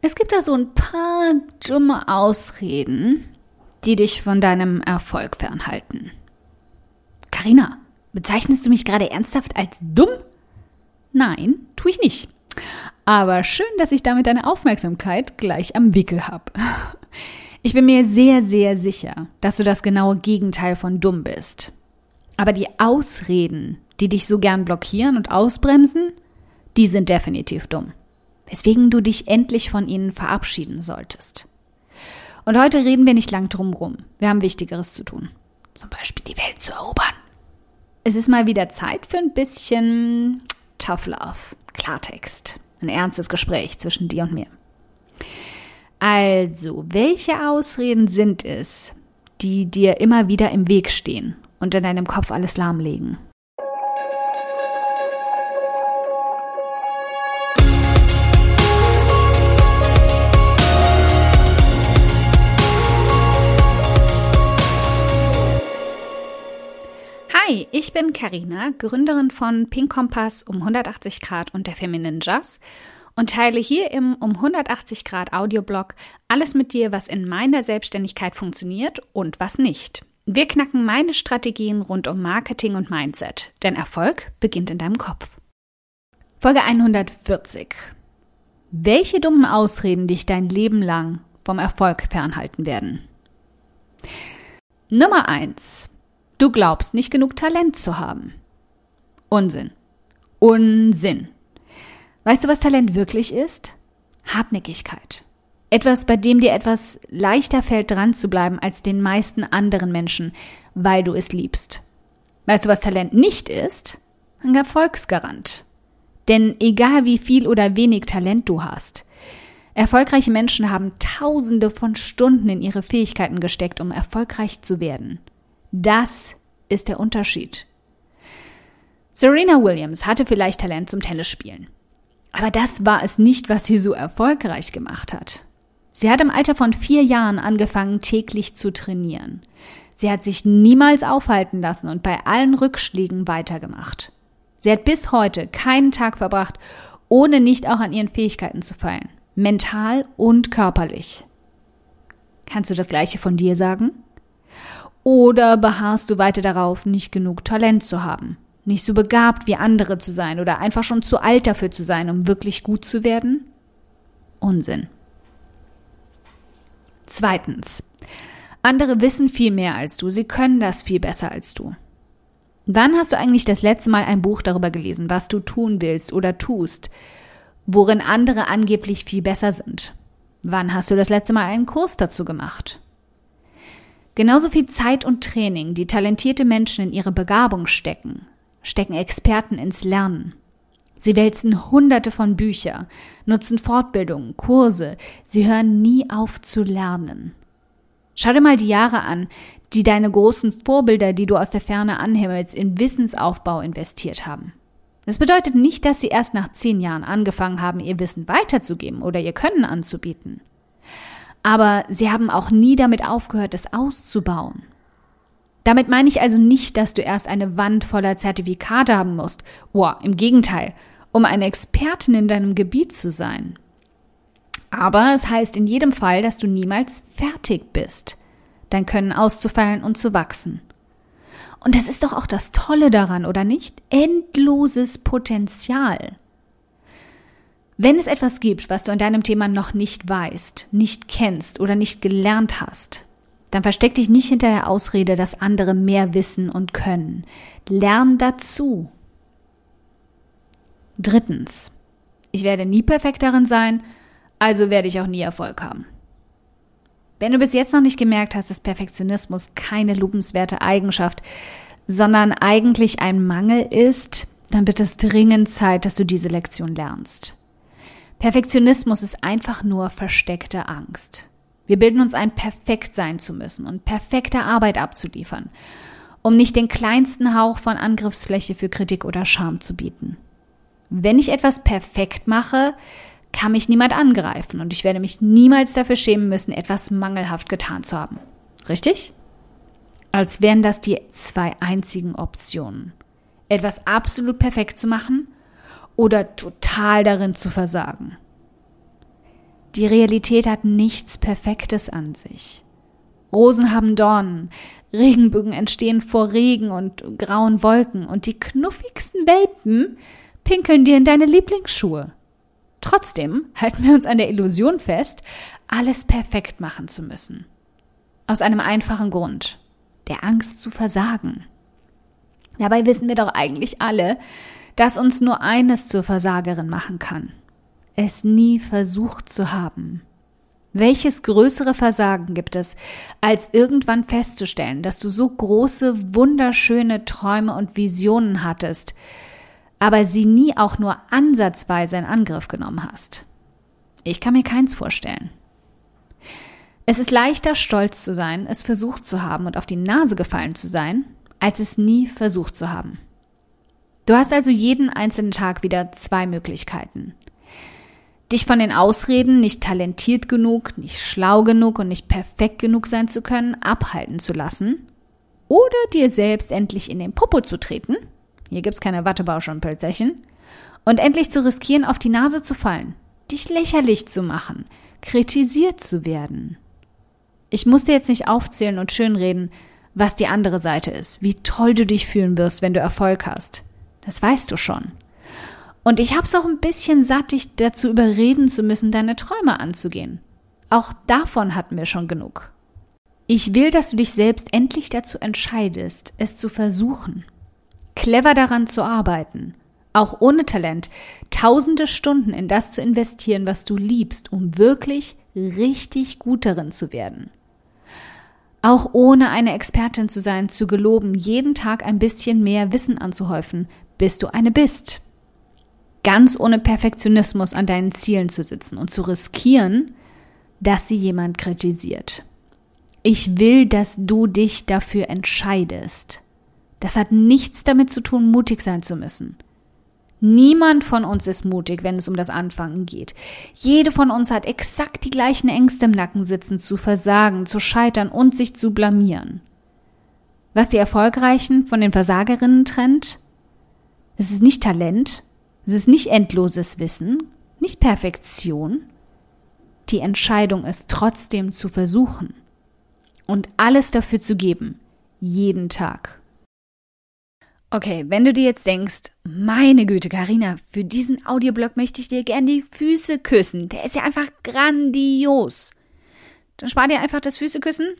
Es gibt da so ein paar dumme Ausreden, die dich von deinem Erfolg fernhalten. Karina, bezeichnest du mich gerade ernsthaft als dumm? Nein, tue ich nicht. Aber schön, dass ich damit deine Aufmerksamkeit gleich am Wickel habe. Ich bin mir sehr, sehr sicher, dass du das genaue Gegenteil von dumm bist. Aber die Ausreden, die dich so gern blockieren und ausbremsen, die sind definitiv dumm. Weswegen du dich endlich von ihnen verabschieden solltest. Und heute reden wir nicht lang drum rum. Wir haben Wichtigeres zu tun. Zum Beispiel die Welt zu erobern. Es ist mal wieder Zeit für ein bisschen Tough Love. Klartext. Ein ernstes Gespräch zwischen dir und mir. Also, welche Ausreden sind es, die dir immer wieder im Weg stehen und in deinem Kopf alles lahmlegen? Hi, ich bin Karina, Gründerin von Pink Kompass um 180 Grad und der Feminine Jazz und teile hier im um 180 Grad Audioblog alles mit dir, was in meiner Selbstständigkeit funktioniert und was nicht. Wir knacken meine Strategien rund um Marketing und Mindset, denn Erfolg beginnt in deinem Kopf. Folge 140. Welche dummen Ausreden dich dein Leben lang vom Erfolg fernhalten werden? Nummer 1. Du glaubst nicht genug Talent zu haben. Unsinn. Unsinn. Weißt du, was Talent wirklich ist? Hartnäckigkeit. Etwas, bei dem dir etwas leichter fällt, dran zu bleiben als den meisten anderen Menschen, weil du es liebst. Weißt du, was Talent nicht ist? Ein Erfolgsgarant. Denn egal wie viel oder wenig Talent du hast, erfolgreiche Menschen haben Tausende von Stunden in ihre Fähigkeiten gesteckt, um erfolgreich zu werden. Das ist der Unterschied. Serena Williams hatte vielleicht Talent zum Tennisspielen. Aber das war es nicht, was sie so erfolgreich gemacht hat. Sie hat im Alter von vier Jahren angefangen, täglich zu trainieren. Sie hat sich niemals aufhalten lassen und bei allen Rückschlägen weitergemacht. Sie hat bis heute keinen Tag verbracht, ohne nicht auch an ihren Fähigkeiten zu fallen. Mental und körperlich. Kannst du das gleiche von dir sagen? Oder beharrst du weiter darauf, nicht genug Talent zu haben? nicht so begabt wie andere zu sein oder einfach schon zu alt dafür zu sein, um wirklich gut zu werden? Unsinn. Zweitens. Andere wissen viel mehr als du, sie können das viel besser als du. Wann hast du eigentlich das letzte Mal ein Buch darüber gelesen, was du tun willst oder tust, worin andere angeblich viel besser sind? Wann hast du das letzte Mal einen Kurs dazu gemacht? Genauso viel Zeit und Training, die talentierte Menschen in ihre Begabung stecken, stecken Experten ins Lernen. Sie wälzen hunderte von Büchern, nutzen Fortbildungen, Kurse, sie hören nie auf zu lernen. Schau dir mal die Jahre an, die deine großen Vorbilder, die du aus der Ferne anhimmelst, in Wissensaufbau investiert haben. Das bedeutet nicht, dass sie erst nach zehn Jahren angefangen haben, ihr Wissen weiterzugeben oder ihr Können anzubieten. Aber sie haben auch nie damit aufgehört, es auszubauen. Damit meine ich also nicht, dass du erst eine Wand voller Zertifikate haben musst. Oh, im Gegenteil, um eine Expertin in deinem Gebiet zu sein. Aber es heißt in jedem Fall, dass du niemals fertig bist, dein Können auszufallen und zu wachsen. Und das ist doch auch das Tolle daran, oder nicht? Endloses Potenzial. Wenn es etwas gibt, was du in deinem Thema noch nicht weißt, nicht kennst oder nicht gelernt hast, dann versteck dich nicht hinter der Ausrede, dass andere mehr wissen und können. Lern dazu. Drittens. Ich werde nie perfekt darin sein, also werde ich auch nie Erfolg haben. Wenn du bis jetzt noch nicht gemerkt hast, dass Perfektionismus keine lobenswerte Eigenschaft, sondern eigentlich ein Mangel ist, dann wird es dringend Zeit, dass du diese Lektion lernst. Perfektionismus ist einfach nur versteckte Angst. Wir bilden uns ein, perfekt sein zu müssen und perfekte Arbeit abzuliefern, um nicht den kleinsten Hauch von Angriffsfläche für Kritik oder Scham zu bieten. Wenn ich etwas perfekt mache, kann mich niemand angreifen und ich werde mich niemals dafür schämen müssen, etwas mangelhaft getan zu haben. Richtig? Als wären das die zwei einzigen Optionen. Etwas absolut perfekt zu machen oder total darin zu versagen. Die Realität hat nichts Perfektes an sich. Rosen haben Dornen, Regenbögen entstehen vor Regen und grauen Wolken und die knuffigsten Welpen pinkeln dir in deine Lieblingsschuhe. Trotzdem halten wir uns an der Illusion fest, alles perfekt machen zu müssen. Aus einem einfachen Grund, der Angst zu versagen. Dabei wissen wir doch eigentlich alle, dass uns nur eines zur Versagerin machen kann. Es nie versucht zu haben. Welches größere Versagen gibt es, als irgendwann festzustellen, dass du so große, wunderschöne Träume und Visionen hattest, aber sie nie auch nur ansatzweise in Angriff genommen hast? Ich kann mir keins vorstellen. Es ist leichter, stolz zu sein, es versucht zu haben und auf die Nase gefallen zu sein, als es nie versucht zu haben. Du hast also jeden einzelnen Tag wieder zwei Möglichkeiten dich von den Ausreden, nicht talentiert genug, nicht schlau genug und nicht perfekt genug sein zu können, abhalten zu lassen oder dir selbst endlich in den Popo zu treten, hier gibt's keine Wattebausch und Pölzerchen, und endlich zu riskieren, auf die Nase zu fallen, dich lächerlich zu machen, kritisiert zu werden. Ich muss dir jetzt nicht aufzählen und schönreden, was die andere Seite ist, wie toll du dich fühlen wirst, wenn du Erfolg hast. Das weißt du schon. Und ich hab's auch ein bisschen satt, dich dazu überreden zu müssen, deine Träume anzugehen. Auch davon hatten wir schon genug. Ich will, dass du dich selbst endlich dazu entscheidest, es zu versuchen. Clever daran zu arbeiten. Auch ohne Talent. Tausende Stunden in das zu investieren, was du liebst, um wirklich richtig gut darin zu werden. Auch ohne eine Expertin zu sein, zu geloben, jeden Tag ein bisschen mehr Wissen anzuhäufen, bis du eine bist ganz ohne Perfektionismus an deinen Zielen zu sitzen und zu riskieren, dass sie jemand kritisiert. Ich will, dass du dich dafür entscheidest. Das hat nichts damit zu tun, mutig sein zu müssen. Niemand von uns ist mutig, wenn es um das Anfangen geht. Jede von uns hat exakt die gleichen Ängste im Nacken sitzen, zu versagen, zu scheitern und sich zu blamieren. Was die Erfolgreichen von den Versagerinnen trennt? Es ist nicht Talent, es ist nicht endloses Wissen, nicht Perfektion. Die Entscheidung ist trotzdem zu versuchen und alles dafür zu geben, jeden Tag. Okay, wenn du dir jetzt denkst, meine Güte, Karina, für diesen Audioblog möchte ich dir gern die Füße küssen. Der ist ja einfach grandios. Dann spar dir einfach das Füßeküssen,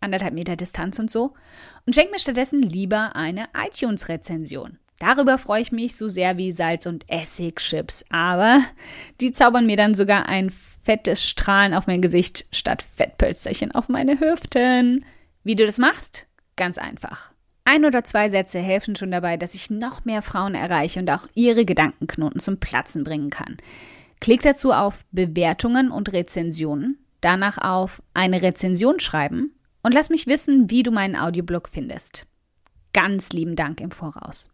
anderthalb Meter Distanz und so, und schenk mir stattdessen lieber eine iTunes-Rezension. Darüber freue ich mich so sehr wie Salz- und Essigchips. Aber die zaubern mir dann sogar ein fettes Strahlen auf mein Gesicht statt Fettpölsterchen auf meine Hüften. Wie du das machst? Ganz einfach. Ein oder zwei Sätze helfen schon dabei, dass ich noch mehr Frauen erreiche und auch ihre Gedankenknoten zum Platzen bringen kann. Klick dazu auf Bewertungen und Rezensionen, danach auf eine Rezension schreiben und lass mich wissen, wie du meinen Audioblog findest. Ganz lieben Dank im Voraus.